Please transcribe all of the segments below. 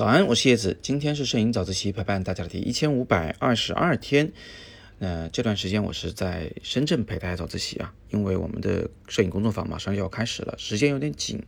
早安，我是叶子，今天是摄影早自习陪伴大家的第一千五百二十二天。那这段时间我是在深圳陪大家早自习啊，因为我们的摄影工作坊马上要开始了，时间有点紧，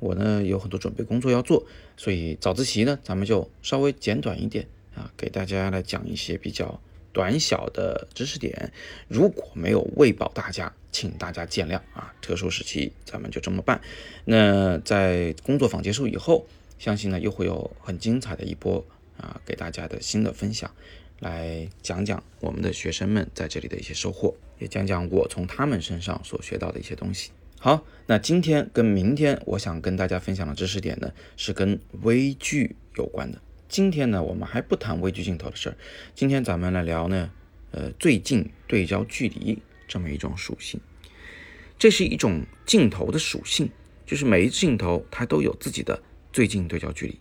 我呢有很多准备工作要做，所以早自习呢咱们就稍微简短一点啊，给大家来讲一些比较短小的知识点。如果没有喂饱大家，请大家见谅啊，特殊时期咱们就这么办。那在工作坊结束以后。相信呢，又会有很精彩的一波啊，给大家的新的分享，来讲讲我们的学生们在这里的一些收获，也讲讲我从他们身上所学到的一些东西。好，那今天跟明天我想跟大家分享的知识点呢，是跟微距有关的。今天呢，我们还不谈微距镜头的事儿，今天咱们来聊呢，呃，最近对焦距离这么一种属性。这是一种镜头的属性，就是每一只镜头它都有自己的。最近对焦距离，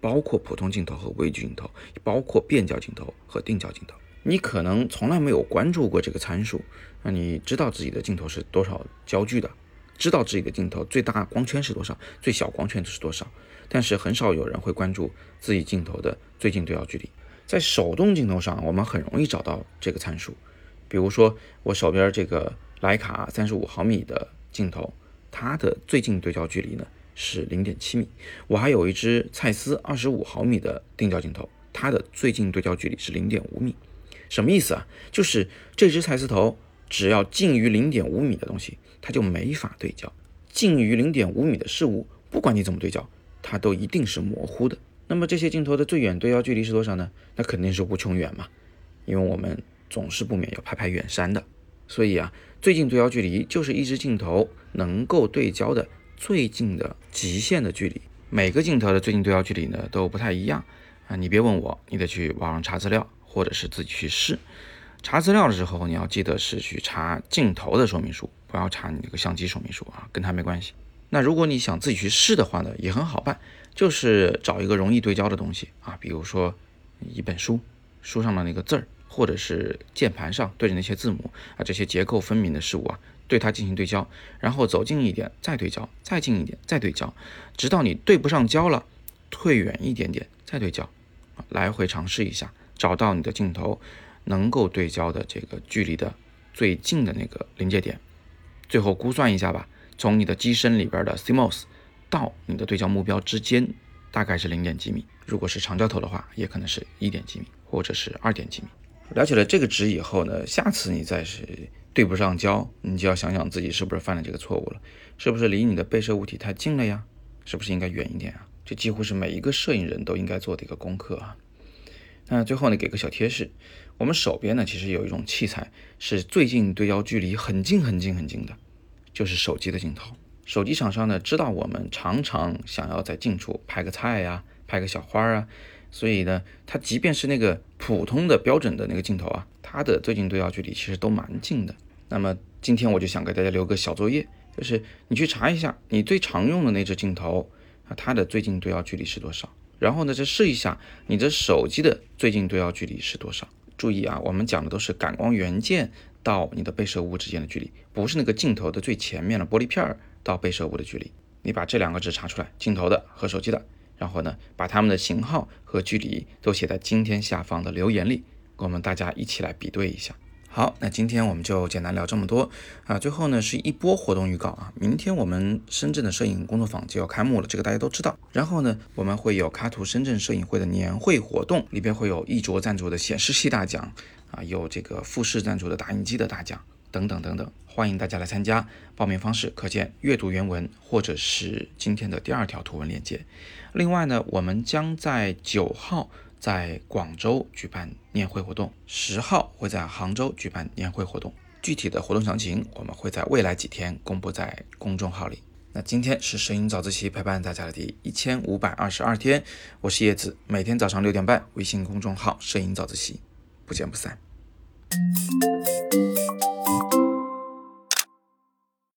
包括普通镜头和微距镜头，包括变焦镜头和定焦镜头。你可能从来没有关注过这个参数，那你知道自己的镜头是多少焦距的，知道自己的镜头最大光圈是多少，最小光圈是多少，但是很少有人会关注自己镜头的最近对焦距离。在手动镜头上，我们很容易找到这个参数，比如说我手边这个徕卡三十五毫米的镜头，它的最近对焦距离呢？是零点七米，我还有一支蔡司二十五毫米的定焦镜头，它的最近对焦距离是零点五米，什么意思啊？就是这支蔡司头只要近于零点五米的东西，它就没法对焦；近于零点五米的事物，不管你怎么对焦，它都一定是模糊的。那么这些镜头的最远对焦距离是多少呢？那肯定是无穷远嘛，因为我们总是不免要拍拍远山的，所以啊，最近对焦距离就是一支镜头能够对焦的。最近的极限的距离，每个镜头的最近对焦距离呢都不太一样啊！你别问我，你得去网上查资料，或者是自己去试。查资料的时候，你要记得是去查镜头的说明书，不要查你那个相机说明书啊，跟它没关系。那如果你想自己去试的话呢，也很好办，就是找一个容易对焦的东西啊，比如说一本书，书上的那个字儿，或者是键盘上对着那些字母啊，这些结构分明的事物啊。对它进行对焦，然后走近一点，再对焦，再近一点，再对焦，直到你对不上焦了，退远一点点，再对焦，来回尝试一下，找到你的镜头能够对焦的这个距离的最近的那个临界点，最后估算一下吧，从你的机身里边的 CMOS 到你的对焦目标之间大概是零点几米，如果是长焦头的话，也可能是一点几米，或者是二点几米。了解了这个值以后呢，下次你再是。对不上焦，你就要想想自己是不是犯了这个错误了，是不是离你的被摄物体太近了呀？是不是应该远一点啊？这几乎是每一个摄影人都应该做的一个功课啊。那最后呢，给个小贴士，我们手边呢其实有一种器材是最近对焦距离很近很近很近的，就是手机的镜头。手机厂商呢知道我们常常想要在近处拍个菜呀，拍个小花啊，所以呢，它即便是那个普通的标准的那个镜头啊，它的最近对焦距离其实都蛮近的。那么今天我就想给大家留个小作业，就是你去查一下你最常用的那只镜头啊，它的最近对焦距离是多少？然后呢，再试一下你的手机的最近对焦距离是多少？注意啊，我们讲的都是感光元件到你的被摄物之间的距离，不是那个镜头的最前面的玻璃片儿到被摄物的距离。你把这两个值查出来，镜头的和手机的，然后呢，把它们的型号和距离都写在今天下方的留言里，我们大家一起来比对一下。好，那今天我们就简单聊这么多啊。最后呢，是一波活动预告啊。明天我们深圳的摄影工作坊就要开幕了，这个大家都知道。然后呢，我们会有卡图深圳摄影会的年会活动，里边会有一卓赞助的显示器大奖啊，有这个富士赞助的打印机的大奖等等等等，欢迎大家来参加。报名方式可见阅读原文或者是今天的第二条图文链接。另外呢，我们将在九号。在广州举办年会活动，十号会在杭州举办年会活动。具体的活动详情，我们会在未来几天公布在公众号里。那今天是摄影早自习陪伴大家的第一千五百二十二天，我是叶子，每天早上六点半，微信公众号摄影早自习，不见不散。